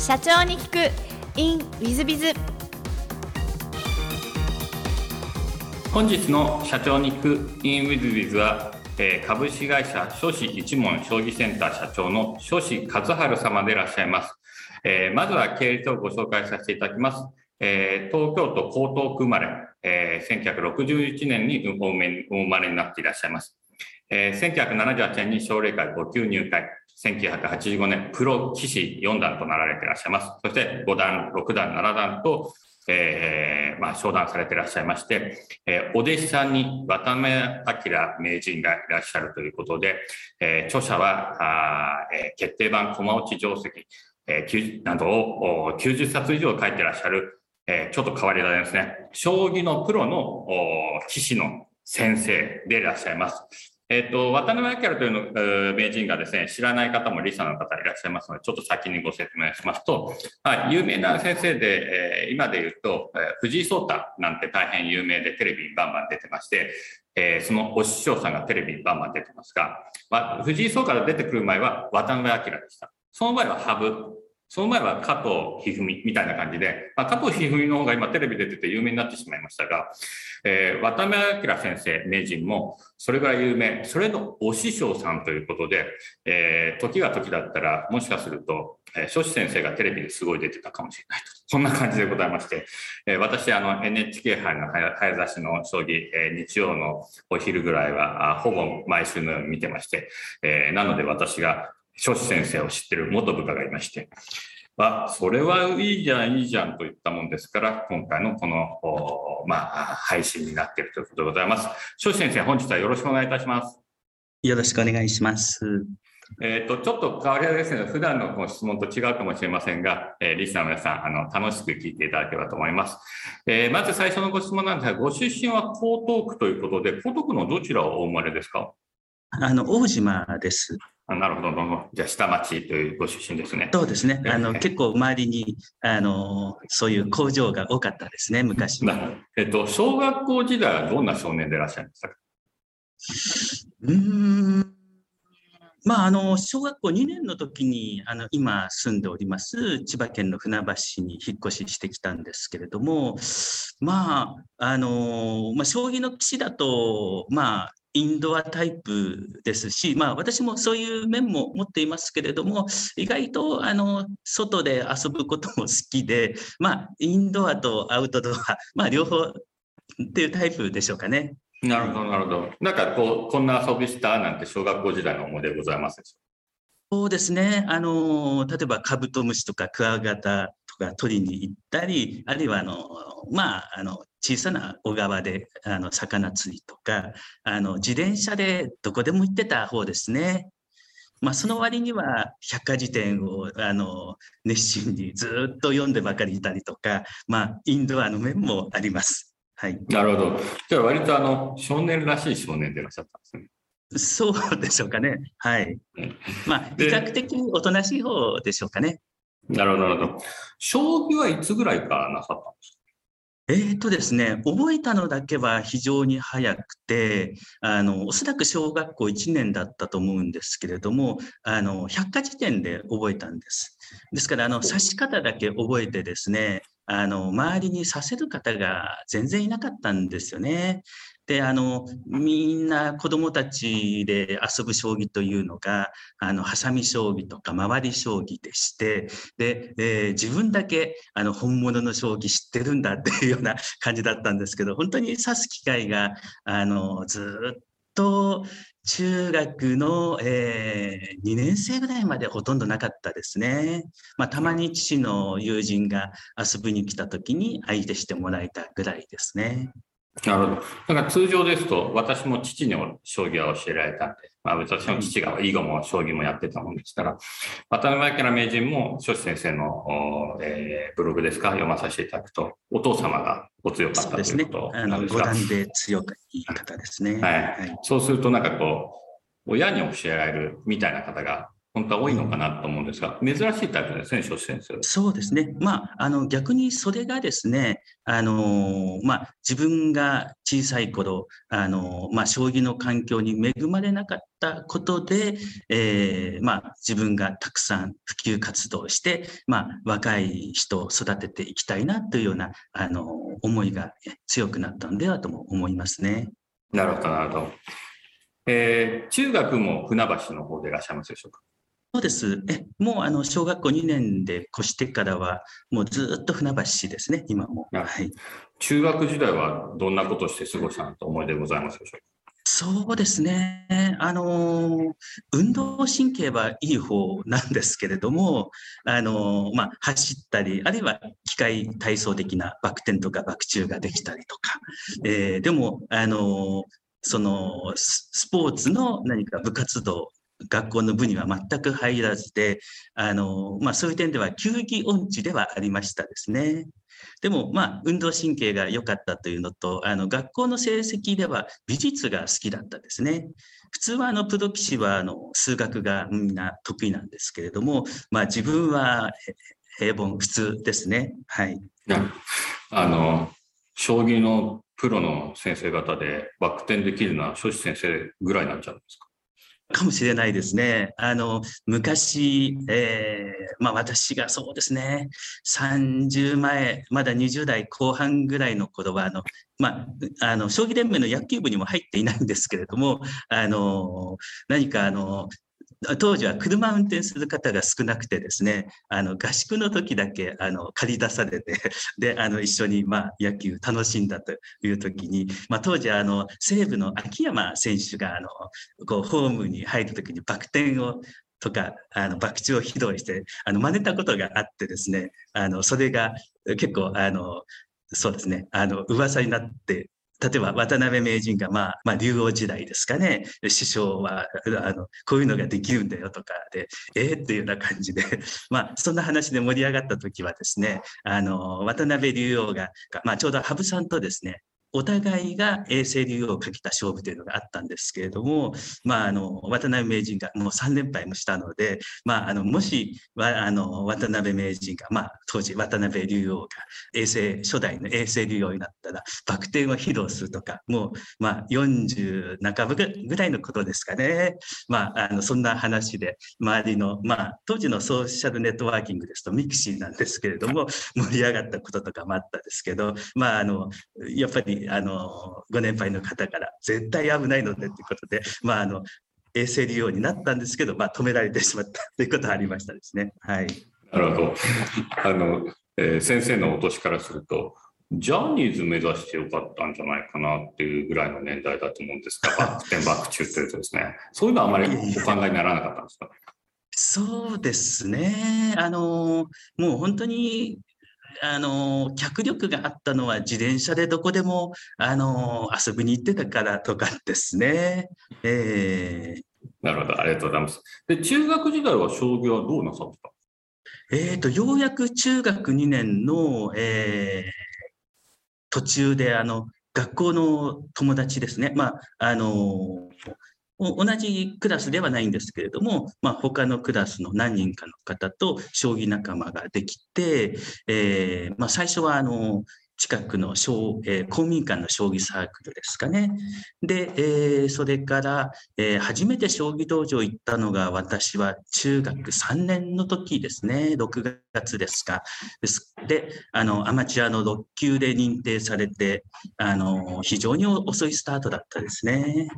社長に聞く。In ウィズビズ本日の社長に聞く in ウィズビズは、えー、株式会社少子一門将棋センター社長の少子和春様でいらっしゃいます、えー、まずは経歴をご紹介させていただきます。えー、東京都江東区生まれ、えー、1961年にお生まれになっていらっしゃいます。えー、1978年に奨励会5級入会、1985年、プロ棋士4段となられていらっしゃいます。そして5段、6段、7段と、えー、まあ、昇段されていらっしゃいまして、えー、お弟子さんに渡辺明名人がいらっしゃるということで、えー、著者は、あえ、決定版駒落ち定石、えー、などを90冊以上書いてらっしゃるえ、ちょっと変わり種ですね。将棋のプロの棋士の先生でいらっしゃいます。えっ、と、渡辺明というの名人がですね、知らない方もリサの方いらっしゃいますので、ちょっと先にご説明しますと、はい、有名な先生で、え、今で言うと、え、藤井聡太なんて大変有名でテレビにバンバン出てまして、え、そのお師匠さんがテレビにバンバン出てますが、ま、藤井聡太が出てくる前は渡辺明でした。その前は羽生その前は加藤一二三みたいな感じで、まあ、加藤一二三の方が今テレビ出てて有名になってしまいましたが、えー、渡辺明先生、名人もそれぐらい有名、それのお師匠さんということで、えー、時が時だったら、もしかすると、えー、諸子先生がテレビですごい出てたかもしれないと。そんな感じでございまして、えー、私、あの、NHK 杯の早指しの将棋、えー、日曜のお昼ぐらいは、あほぼ毎週のように見てまして、えー、なので私が諸子先生を知ってる元部下がいまして、あ、それはいいじゃん、いいじゃんといったもんですから、今回のこの、まあ、配信になっているということでございます。諸子先生、本日はよろしくお願いいたします。よろしくお願いします。えっ、と、ちょっと変わりあですね、普段の質問と違うかもしれませんが、えー、リスナーの皆さん、あの、楽しく聞いていただければと思います。えー、まず最初のご質問なんですが、ご出身は江東区ということで、江東区のどちらをお生まれですか？あの、大島です。あなるほど、どうも。じゃあ、下町というご出身ですね。そうですね。あの、結構周りに、あの、そういう工場が多かったですね、昔は。えっと、小学校時代はどんな少年でいらっしゃいましたか？うん。まあ、あの、小学校2年の時に、あの、今住んでおります、千葉県の船橋市に引っ越ししてきたんですけれども、まあ、あの、まあ、将棋の棋士だと、まあ、インドアタイプですし、まあ、私もそういう面も持っていますけれども、意外とあの外で遊ぶことも好きで、まあ、インドアとアウトドア、まあ、両方っていうタイプでしょうかね。なるほど、なるほど。なんかこう、こんな遊びしたなんて小学校時代の思い出ございますでしょう？そうですね。あの、例えばカブトムシとかクワガタとか取りに行ったり、あるいはあの、まあ、あの、小さな小川であの魚釣りとか、あの自転車でどこでも行ってた方ですね。まあ、その割には百科事典をあの熱心にずっと読んでばかりいたりとか、まあ、インドアの面もあります。はい、なるほど。じゃあ割とあの少年らしい少年でいらっしゃったんですね。そうでしょうかね。はい。まあ、比較的おとなしい方でしょうかね。なるほど、なるほど。将棋はいつぐらいからなさったんですか？えーとですね、覚えたのだけは非常に早くて、あのおそらく小学校1年だったと思うんですけれども、あの百科事典で覚えたんです。ですから、あの指し方だけ覚えてですね、あの周りにさせる方が全然いなかったんですよね。であのみんな子どもたちで遊ぶ将棋というのがあのハサミ将棋とか回り将棋でしてで、えー、自分だけあの本物の将棋知ってるんだっていうような 感じだったんですけど本当に指す機会があのずっと中学の、えー、2年生ぐらいまでほとんどなかったですね。まあ、たまに父の友人が遊びに来た時に相手してもらえたぐらいですね。なるほど。だから通常ですと、私も父に将棋は教えられたんで、まあ、私の父が囲碁も将棋もやってたもんですから、渡辺明名人も、諸子先生の、えー、ブログですか、読まさせていただくと、お父様がお強かったということなんですか。そうですね。で強い方ですね。はい。はい、そうすると、なんかこう、親に教えられるみたいな方が、本当は多いのかなと思うんですが、珍しいタイプですね、諸子先生。そうですね。まあ、あの、逆にそれがですね、あの、まあ、自分が小さい頃、あの、まあ、将棋の環境に恵まれなかったことで、えー、まあ、自分がたくさん普及活動して、まあ、若い人を育てていきたいなというような、あの、思いが強くなったんではとも思いますね。なるほど、なるほど。えー、中学も船橋の方でいらっしゃいますでしょうか？そうです。え、もうあの小学校2年で越してからは、もうずっと船橋市ですね、今も。はい。中学時代はどんなことして過ごしたと思いでございますでしょうか？そうですね。あの、運動神経はいい方なんですけれども、あの、まあ、走ったり、あるいは機械体操的なバク転とかバク宙ができたりとか、えー、でも、あの、そのスポーツの何か部活動学校の部には全く入らずで、あの、まあ、そういう点では球技音痴ではありましたですね。でも、まあ、運動神経が良かったというのと、あの、学校の成績では美術が好きだったですね。普通は、あの、プロ棋士は、あの、数学がみんな得意なんですけれども、まあ、自分は平凡、普通ですね。はい。あの、将棋のプロの先生方でバク転できるのは、諸子先生ぐらいなんじゃないですか？かもしれないですね。あの、昔、えー、まあ私がそうですね、30前、まだ20代後半ぐらいの頃は、あの、まあ、あの、将棋連盟の野球部にも入っていないんですけれども、あの、何かあの、当時は車運転する方が少なくてですね、あの合宿の時だけあの借り出されて、で、あの一緒にまあ野球楽しんだという時に、まあ、当時あの西武の秋山選手があのこうホームに入る時にバク転をとか、あの、爆打を披露して、あの、真似たことがあってですね、あの、それが結構、あの、そうですね、あの、噂になって例えば渡辺名人が、まあ、まあ、竜王時代ですかね、師匠は、あの、こういうのができるんだよとかで、えー、っていうような感じで、まあ、そんな話で盛り上がった時はですね、あの、渡辺竜王が、まあ、ちょうど羽生さんとですね、お互いが永世竜王をかけた勝負というのがあったんですけれども、まあ、あの、渡辺名人がもう3連敗もしたので、まあ、あの、もし、あの、渡辺名人が、まあ、当時渡辺竜王が永世、初代の永世竜王になったら、バク転を披露するとか、もう、まあ、40半ばぐらいのことですかね。まあ、あの、そんな話で、周りの、まあ、当時のソーシャルネットワーキングですと mixi なんですけれども、盛り上がったこととかもあったんですけど、まあ、あの、やっぱり、あの、ご年配の方から絶対危ないのでということで、まあ、あの、衛生利用になったんですけど、まあ、止められてしまったということはありましたですね。はい。なるほど。あの、えー、先生のお年からすると、ジャニーズ目指してよかったんじゃないかなっていうぐらいの年代だと思うんですが、バック転バック中っていうとですね、そういうのはあまりお考えにならなかったんですか？そうですね。あの、もう本当にあの、脚力があったのは自転車でどこでも、あの、遊びに行ってたからとかですね。えー、なるほど、ありがとうございます。で、中学時代は将棋はどうなさってた？えっ、ー、と、ようやく中学2年の、えー、途中で、あの、学校の友達ですね。まあ、あの、同じクラスではないんですけれども、まあ、他のクラスの何人かの方と将棋仲間ができて、えー、まあ、最初はあの近くの小、えー、公民館の将棋サークルですかね。で、えー、それから、えー、初めて将棋道場行ったのが私は中学3年の時ですね。6月ですか。ですで、あの、アマチュアの6級で認定されて、あの、非常に遅いスタートだったですね。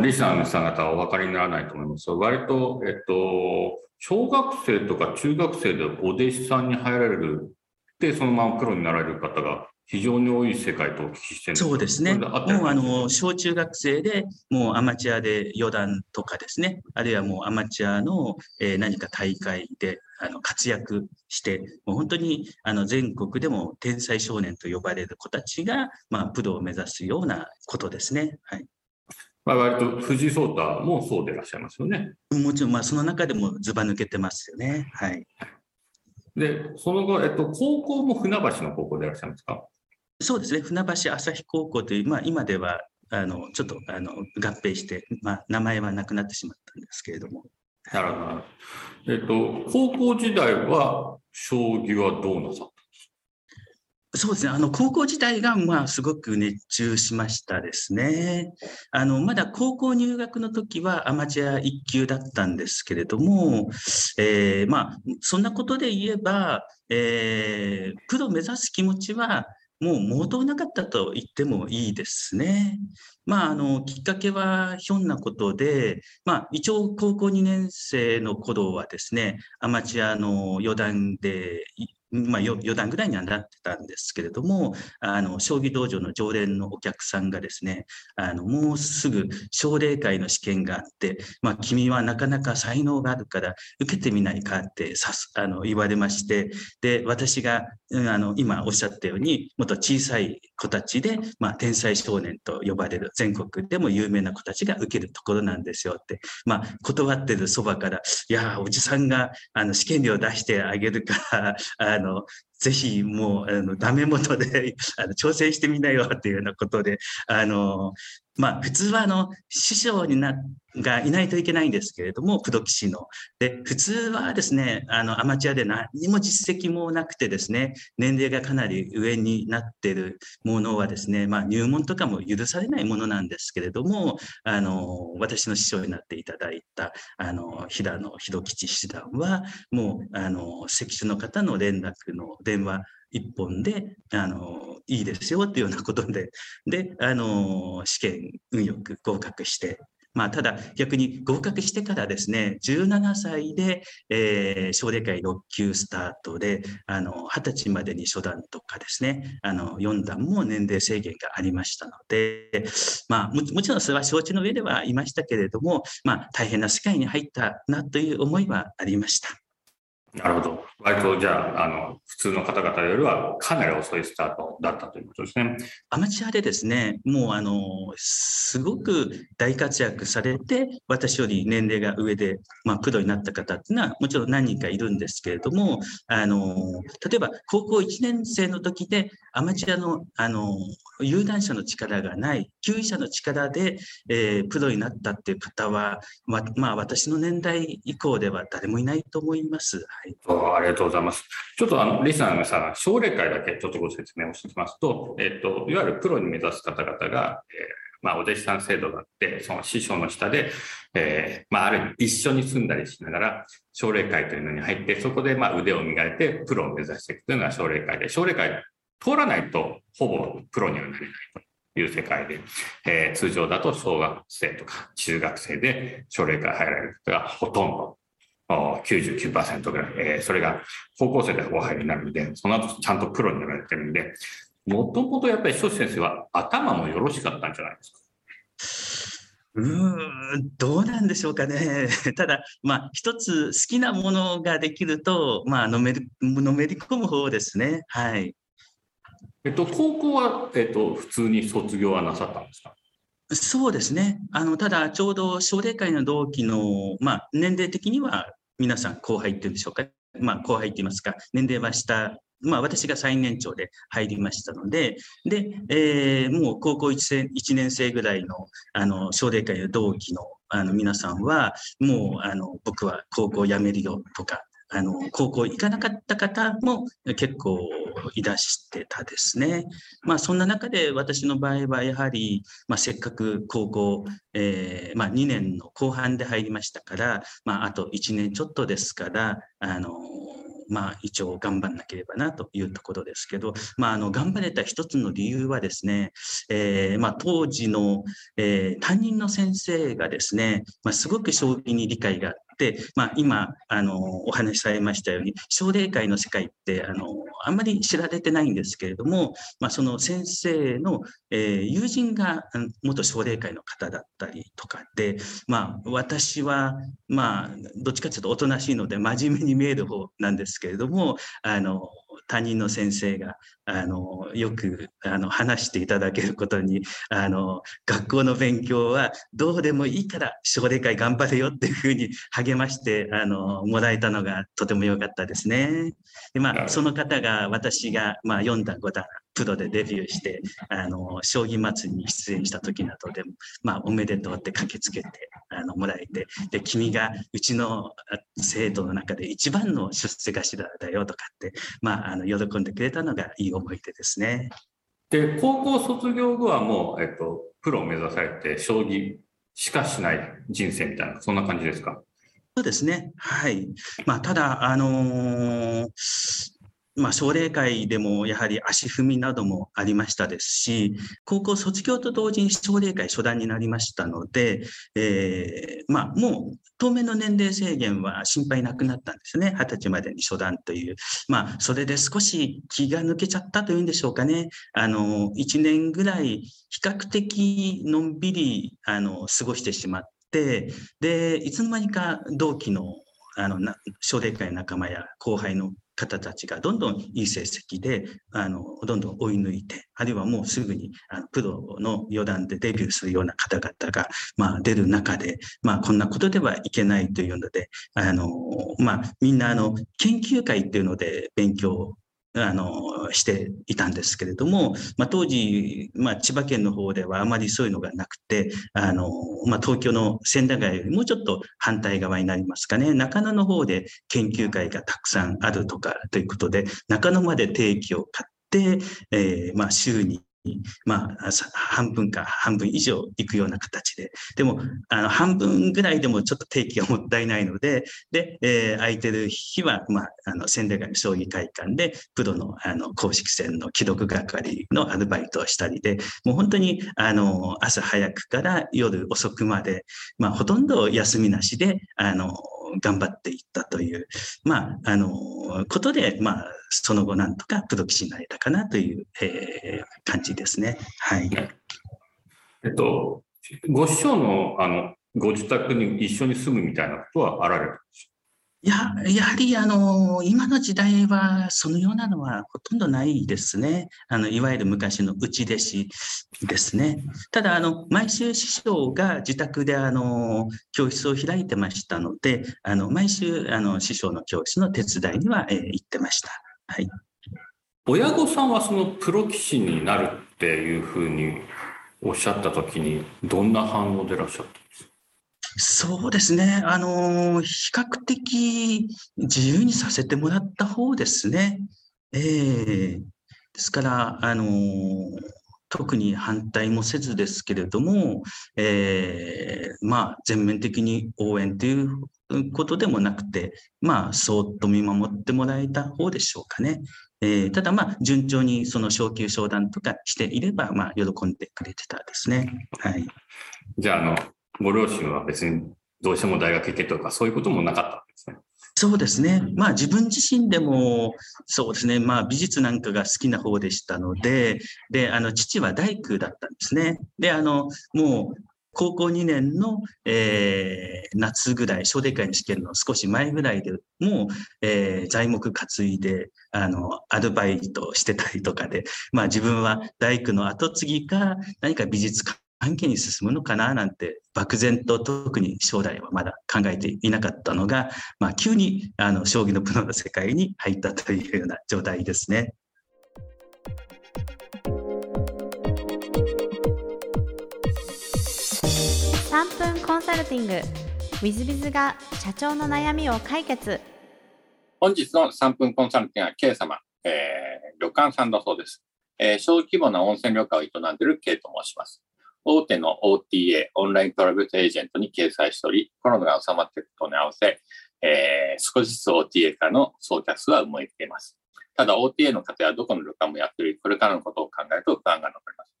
リスナーの方々はお分かりにならないと思いますが、割と、えっと、小学生とか中学生でお弟子さんに入られるで、そのままプロになられる方が非常に多い世界とお聞きしてそうですね。もうあの、小中学生でもうアマチュアで四段とかですね、あるいはもうアマチュアの、えー、何か大会であの活躍して、もう本当にあの全国でも天才少年と呼ばれる子たちが、まあ、プロを目指すようなことですね。はい。まあ、割と藤井聡太もそうでいらっしゃいますよね。もちろん、まあ、その中でもずば抜けてますよね。はい。で、その後、えっと、高校も船橋の高校でいらっしゃいますか？そうですね、船橋朝日高校という、まあ、今ではあのちょっとあの合併して、まあ、名前はなくなってしまったんですけれども。なるほど。えっと、高校時代は将棋はどうなさっそうですね。あの、高校時代が、まあ、すごく熱中しましたですね。あの、まだ高校入学の時はアマチュア1級だったんですけれども、えー、まあ、そんなことで言えば、えー、プロ目指す気持ちは、もう毛頭なかったと言ってもいいですね。まあ、あの、きっかけはひょんなことで、まあ、一応高校2年生の頃はですね、アマチュアの四段でまあ、余談ぐらいにはなってたんですけれども、あの、将棋道場の常連のお客さんがですね、あの、もうすぐ奨励会の試験があって、まあ、君はなかなか才能があるから受けてみないかってさす、あの、言われまして、で、私が、あの、今おっしゃったように、もっと小さい子たちで、まあ、天才少年と呼ばれる全国でも有名な子たちが受けるところなんですよって、まあ、断ってるそばから、いや、おじさんが、あの、試験料出してあげるから、あの、の、ぜひもう、あの、ダメ元で あの挑戦してみなよっていうようなことで、あの、まあ、普通はあの、師匠にな、がいないといけないんですけれども、プロ棋士の。で、普通はですね、あの、アマチュアで何も実績もなくてですね、年齢がかなり上になってるものはですね、まあ、入門とかも許されないものなんですけれども、あの、私の師匠になっていただいた、あの、平野博吉七段は、もう、あの、関所の方の連絡の電話、一本で、あの、いいですよっていうようなことで、で、あの、試験運よく合格して、まあ、ただ逆に合格してからですね、17歳で、えー、奨励会6級スタートで、あの、20歳までに初段とかですね、あの、4段も年齢制限がありましたので、まあ、ももちろんそれは承知の上ではいましたけれども、まあ、大変な世界に入ったなという思いはありました。なるほど。割とじゃあ、あの、普通の方々よりはかなり遅いスタートだったということですね。アマチュアでですね、もうあの、すごく大活躍されて、私より年齢が上で、まあ、プロになった方っていうのはもちろん何人かいるんですけれども、あの、例えば高校1年生の時でアマチュアの、あの、有段者の力がない、級位者の力で、えー、プロになったっていう方は、ま、まあ、私の年代以降では誰もいないと思います。はい、ありがとうございます。ちょっとあの、リスナーの皆さん、奨励会だけちょっとご説明をしてきますと、えっ、と、いわゆるプロに目指す方々が、えーまあ、お弟子さん制度があって、その師匠の下で、えー、まあ、ある一緒に住んだりしながら、奨励会というのに入って、そこで、まあ、腕を磨いて、プロを目指していくというのが奨励会で、奨励会通らないと、ほぼプロにはなれないという世界で、えー、通常だと小学生とか中学生で奨励会入られる方がほとんど99%ぐらい、えー、それが高校生でお入りになるんで、その後ちゃんとプロになられてるんで、もともとやっぱり、庄司先生は頭もよろしかったんじゃないですか？うーん、どうなんでしょうかね。ただ、まあ、一つ好きなものができると、まあ、のめり、のめり込む方ですね。はい。えっと、高校は、えっと、普通に卒業はなさったんですか？そうですね。あの、ただ、ちょうど奨励会の同期の、まあ、年齢的には皆さん後輩っていうんでしょうか？まあ、後輩って言いますか、年齢は下、まあ、私が最年長で入りましたので、で、えー、もう高校 1, 1年生ぐらいの、あの、奨励会の同期の、あの、皆さんは、もう、あの、僕は高校辞めるよとか、あの、高校行かなかった方も結構いらしてたですね。まあ、そんな中で私の場合はやはり、まあ、せっかく高校、えー、まあ、2年の後半で入りましたから、まあ、あと1年ちょっとですから、あの、まあ、一応頑張んなければなというところですけど、まあ、あの頑張れた一つの理由はですね、えー、まあ、当時の、えー、担任の先生がですね、ま、すごく将棋に理解があ、でまあ、今あのお話しされましたように奨励会の世界ってあのあんまり知られてないんですけれども、まあ、その先生の、えー、友人が元奨励会の方だったりとかで、まあ、私は、まあ、どっちかというとおとなしいので真面目に見える方なんですけれどもあの担任の先生があのよくあの話していただけることにあの学校の勉強はどうでもいいから奨励会頑張れよっていうふうに励ましてあのもらえたのがとても良かったですね。でまあ、その方が私が、まあ、4段5段プロでデビューしてあの将棋祭りに出演した時などでも、まあ、おめでとうって駆けつけてあのもらえてで君がうちの生徒の中で一番の出世頭だよとかって、まあ、あの喜んでくれたのがいい思い出ですね。で高校卒業後はもう、えっと、プロを目指されて将棋しかしない人生みたいなそんな感じですか？そうですね。はい。まあ、ただ、あのー、まあ、奨励会でもやはり足踏みなどもありましたですし、高校卒業と同時に奨励会初段になりましたので、えー、まあ、もう当面の年齢制限は心配なくなったんですね。二十歳までに初段という。まあ、それで少し気が抜けちゃったというんでしょうかね。あの、一年ぐらい比較的のんびり、あの、過ごしてしまって、で、いつの間にか同期のあの、奨励会仲間や後輩の方たちがどんどんいい成績で、あの、どんどん追い抜いて、あるいはもうすぐにあのプロの四段でデビューするような方々が、まあ、出る中で、まあ、こんなことではいけないというので、あの、まあ、みんな、あの、研究会っていうので勉強あの、していたんですけれども、まあ、当時、まあ、千葉県の方ではあまりそういうのがなくて、あの、まあ、東京の千駄ヶ谷よりもちょっと反対側になりますかね、中野の方で研究会がたくさんあるとかということで、中野まで定期を買って、えー、まあ、週にまあ、半分か半分以上いくような形で、でも、あの、半分ぐらいでもちょっと定期がもったいないので、で、えー、空いてる日は、まあ、あの、仙台学将棋会館で、プロの、あの、公式戦の記録係のアルバイトをしたりで、もう本当に、あの、朝早くから夜遅くまで、まあ、ほとんど休みなしで、あの、頑張っていったという、まあ、あの、ことで、まあ、その後なんとかプロ棋士になれたかなという、えー、感じですね。はい。えっと、ご師匠の、あの、ご自宅に一緒に住むみたいなことはあられるんでしょいや、やはり、あの、今の時代は、そのようなのはほとんどないですね。あの、いわゆる昔の内弟子ですね。ただ、あの、毎週師匠が自宅で、あの、教室を開いてましたので、あの、毎週、あの、師匠の教室の手伝いには、えー、行ってました。はい。親御さんはそのプロ棋士になるっていうふうにおっしゃったときに、どんな反応でいらっしゃったんですか？そうですね。あの、比較的自由にさせてもらった方ですね。ええー、ですから、あの、特に反対もせずですけれども、えー、まあ、全面的に応援ということでもなくて、まあ、そーっと見守ってもらえた方でしょうかね。えー、ただ、まあ、順調にその昇級商談とかしていれば、まあ、喜んでくれてたですね。はい。じゃあ、あの、ご両親は別にどうしても大学行けとか、そういうこともなかったんですね。そうですね。まあ自分自身でも、そうですね。まあ美術なんかが好きな方でしたので、で、あの、父は大工だったんですね。で、あの、もう、高校2年の、えー、夏ぐらい、奨励会の試験の少し前ぐらいでもう、えー、材木担いで、あの、アルバイトしてたりとかで、まあ自分は大工の後継ぎか、何か美術関係に進むのかななんて漠然と特に将来はまだ考えていなかったのが、まあ、急にあの将棋のプロの世界に入ったというような状態ですね。3分コンサルティング。w i z b i z が社長の悩みを解決。本日の3分コンサルティングは K 様、えー、旅館さんだそうです、えー、小規模な温泉旅館を営んでいる K と申します大手の OTA、オンライントラベルエージェントに掲載しており、コロナが収まっていくとに合わせ、えー、少しずつ OTA からの送客数は動いています。ただ OTA の方はどこの旅館もやっており、これからのことを考えると不安が残ります。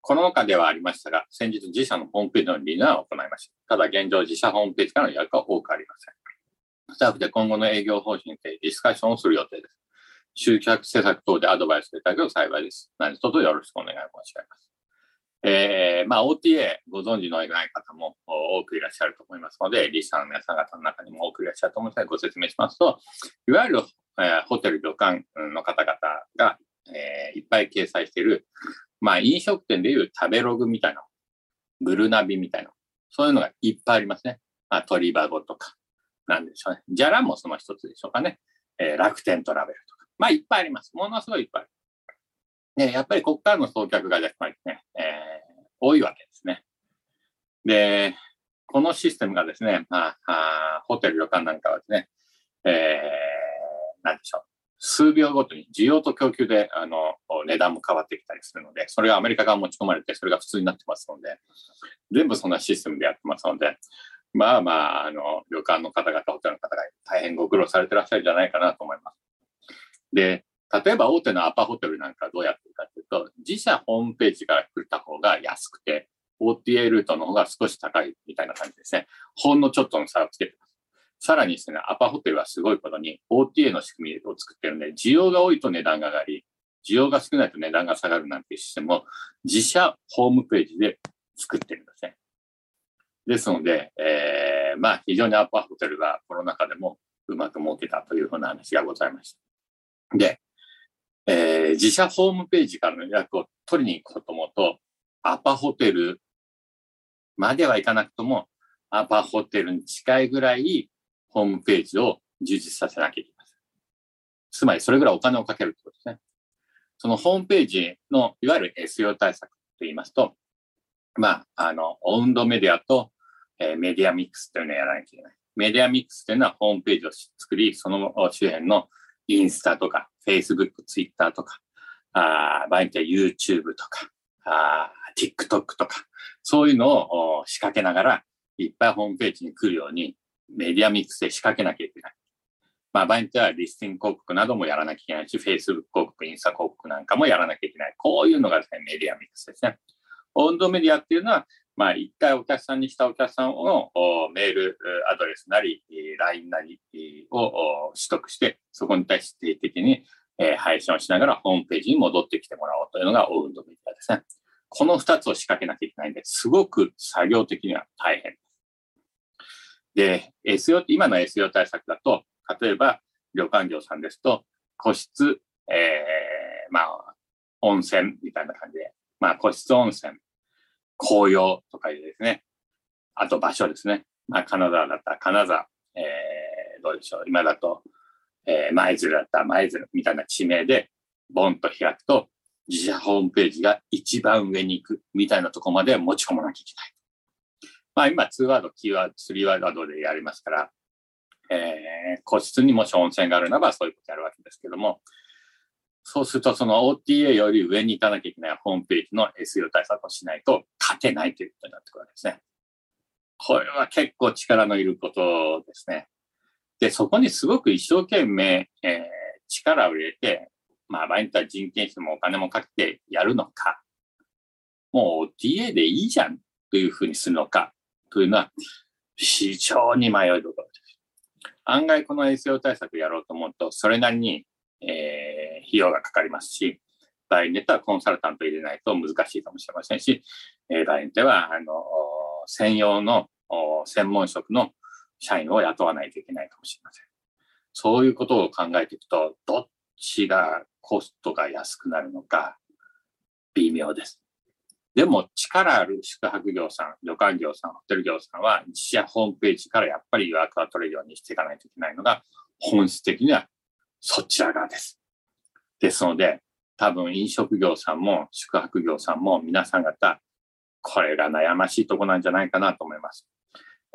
この他ではありましたが、先日自社のホームページのリニューアルを行いました。ただ現状自社ホームページからの予約は多くありません。スタッフで今後の営業方針についてディスカッションをする予定です。集客施策等でアドバイスいただけると幸いです。何卒よろしくお願い申し上げます。えー、まあ OTA ご存知のない方も多くいらっしゃると思いますので、リスナーの皆さん方の中にも多くいらっしゃると思いますのでご説明しますと、いわゆるえー、ホテル、旅館の方々が、えー、いっぱい掲載している、まあ、飲食店でいう食べログみたいな、グルナビみたいな、そういうのがいっぱいありますね。まあ、鳥バゴとか、なんでしょうね。じゃらもその一つでしょうかね。えー、楽天トラベルとか。まあ、いっぱいあります。ものすごいいっぱいある。で、やっぱりここからの送客がやっぱりね、えー、多いわけですね。で、このシステムがですね、まあ、あホテル、旅館なんかはですね、えー、なんでしょう。数秒ごとに需要と供給であの値段も変わってきたりするので、それがアメリカ側持ち込まれて、それが普通になってますので、全部そんなシステムでやってますので、まあまあ、あの、旅館の方々、ホテルの方が大変ご苦労されてらっしゃるんじゃないかなと思います。で、例えば大手のアパホテルなんかどうやってるかというと、自社ホームページから来た方が安くて、OTA ルートの方が少し高いみたいな感じですね。ほんのちょっとの差をつけてます。さらにですね、アパホテルはすごいことに OTA の仕組みを作ってるんで、需要が多いと値段が上がり、需要が少ないと値段が下がるなんていうシステムを自社ホームページで作ってるんですね。ですので、えー、まあ非常にアパホテルがコロナ禍でもうまく儲けたというふうな話がございました。で、えー、自社ホームページからの予約を取りに行こうと思うと、アパホテルまではいかなくとも、アパホテルに近いぐらいホームページを充実させなきゃいけません。つまりそれぐらいお金をかけるってことですね。そのホームページのいわゆる SEO 対策と言いますと、まあ、あの、オウンドメディアと、えー、メディアミックスというのをやらなきゃいけない。メディアミックスというのはホームページを作り、その周辺のインスタとか、Facebook、Twitter とか、あ場合によっては YouTube とか、あ TikTok とか、そういうのを仕掛けながら、いっぱいホームページに来るように、メディアミックスで仕掛けなきゃいけない。まあ、場合によってはリスティング広告などもやらなきゃいけないし、Facebook 広告、インスタ広告なんかもやらなきゃいけない。こういうのがですね、メディアミックスですね。温度メディアっていうのは、まあ、一回お客さんにしたお客さんのメールアドレスなり、LINE なりを取得して、そこに対して的に配信をしながらホームページに戻ってきてもらおうというのがオウンドメディアですね。この二つを仕掛けなきゃいけないんで、すごく作業的には大変で、SEO って今の SEO 対策だと、例えば旅館業さんですと、個室、えー、まあ、温泉みたいな感じで、まあ、個室温泉、紅葉とかでですね、あと場所ですね。まあ、金沢だったら金沢、えー、どうでしょう。今だと、えー、舞鶴だったら舞鶴みたいな地名で、ボンと開くと、自社ホームページが一番上に行くみたいなとこまで持ち込まなきゃいけない。まあ今2ワード、キーワード、3ワードでやりますから、えー、個室にもし温泉があるならばそういうことやるわけですけども、そうするとその OTA より上に行かなきゃいけないホームページの SEO 対策をしないと勝てないということになってくるわけですね。これは結構力のいることですね。で、そこにすごく一生懸命、えー、力を入れて、まあ、場合によっては人件費もお金もかけてやるのか、もう OTA でいいじゃんというふうにするのか、というのは非常に迷いどころです。案外この SEO 対策やろうと思うと、それなりに、えー、費用がかかりますし、場合によってはコンサルタント入れないと難しいかもしれませんし、えー、場合によっては、あの、専用の専門職の社員を雇わないといけないかもしれません。そういうことを考えていくと、どっちがコストが安くなるのか微妙です。でも力ある宿泊業さん、旅館業さん、ホテル業さんは自社ホームページからやっぱり予約が取れるようにしていかないといけないのが本質的にはそちら側です。ですので、多分飲食業さんも宿泊業さんも皆さん方、これが悩ましいとこなんじゃないかなと思います。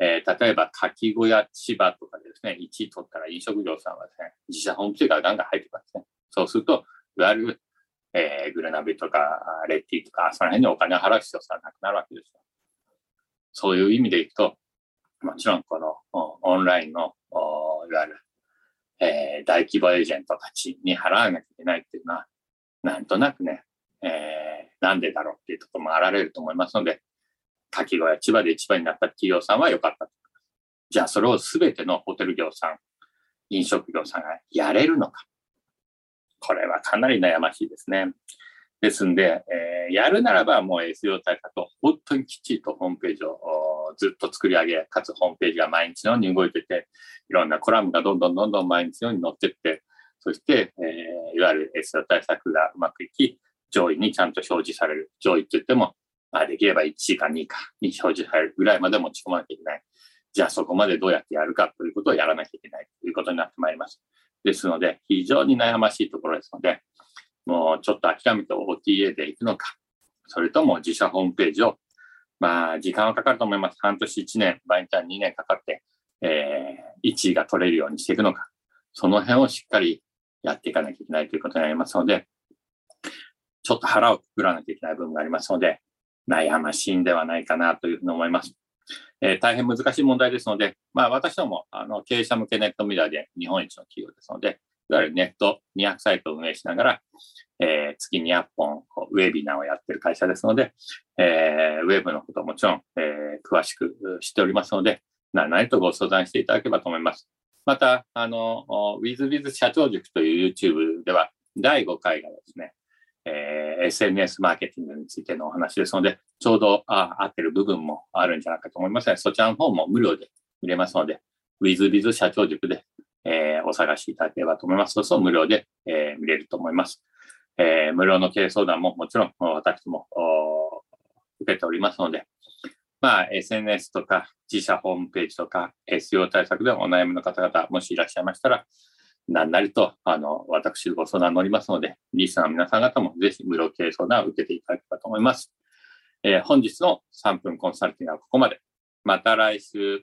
えー、例えば、かき小屋千葉とかですね、1位取ったら飲食業さんはですね、自社ホームページからガンガン入ってくるんですね。そうすると、いわゆるえー、グルナビとか、レッティとか、その辺にお金を払う必要さなくなるわけですよ。そういう意味でいくと、もちろんこのオンラインの、いわゆる、えー、大規模エージェントたちに払わなきゃいけないっていうのは、なんとなくね、えー、なんでだろうっていうところもあられると思いますので、滝小屋千葉で一番になった企業さんは良かったとじゃあそれを全てのホテル業さん、飲食業さんがやれるのか。これはかなり悩ましいですね。ですんで、えー、やるならばもう SEO 対策を本当にきっちりとホームページをずっと作り上げ、かつホームページが毎日のように動いてて、いろんなコラムがどんどんどんどん毎日のように載ってって、そして、えー、いわゆる SEO 対策がうまくいき、上位にちゃんと表示される。上位って言っても、まあ、できれば1位か2位かに表示されるぐらいまで持ち込まなきゃいけない。じゃあそこまでどうやってやるかということをやらなきゃいけないということになってまいります。ですので、非常に悩ましいところですので、もうちょっと諦めて OTA で行くのか、それとも自社ホームページを、まあ時間はかかると思います。半年1年、場合には2年かかって、えー、1位が取れるようにしていくのか、その辺をしっかりやっていかなきゃいけないということになりますので、ちょっと腹をくくらなきゃいけない部分がありますので、悩ましいんではないかなというふうに思います。えー、大変難しい問題ですので、まあ私ども、あの、経営者向けネットメディアで日本一の企業ですので、いわゆるネット200サイトを運営しながら、えー、月200本ウェビナーをやってる会社ですので、えー、ウェブのこともちろん、え、詳しく知っておりますので、何々とご相談していただければと思います。また、あの、WithWith 社長塾という YouTube では、第5回がですね、えー、SNS マーケティングについてのお話ですので、ちょうどあ合ってる部分もあるんじゃないかと思いますので、そちらの方も無料で見れますので、WithWith 社長塾で、えー、お探しいただければと思います。そうすると無料で、えー、見れると思います。えー、無料の経営相談ももちろん私も受けておりますので、まあ、SNS とか自社ホームページとか SEO 対策でお悩みの方々、もしいらっしゃいましたら、何なりと、あの、私ご相談乗りますので、リスナーの皆さん方もぜひ無料系相談を受けていただければと思います。えー、本日の3分コンサルティングはここまで。また来週。